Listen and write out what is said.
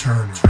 Turner.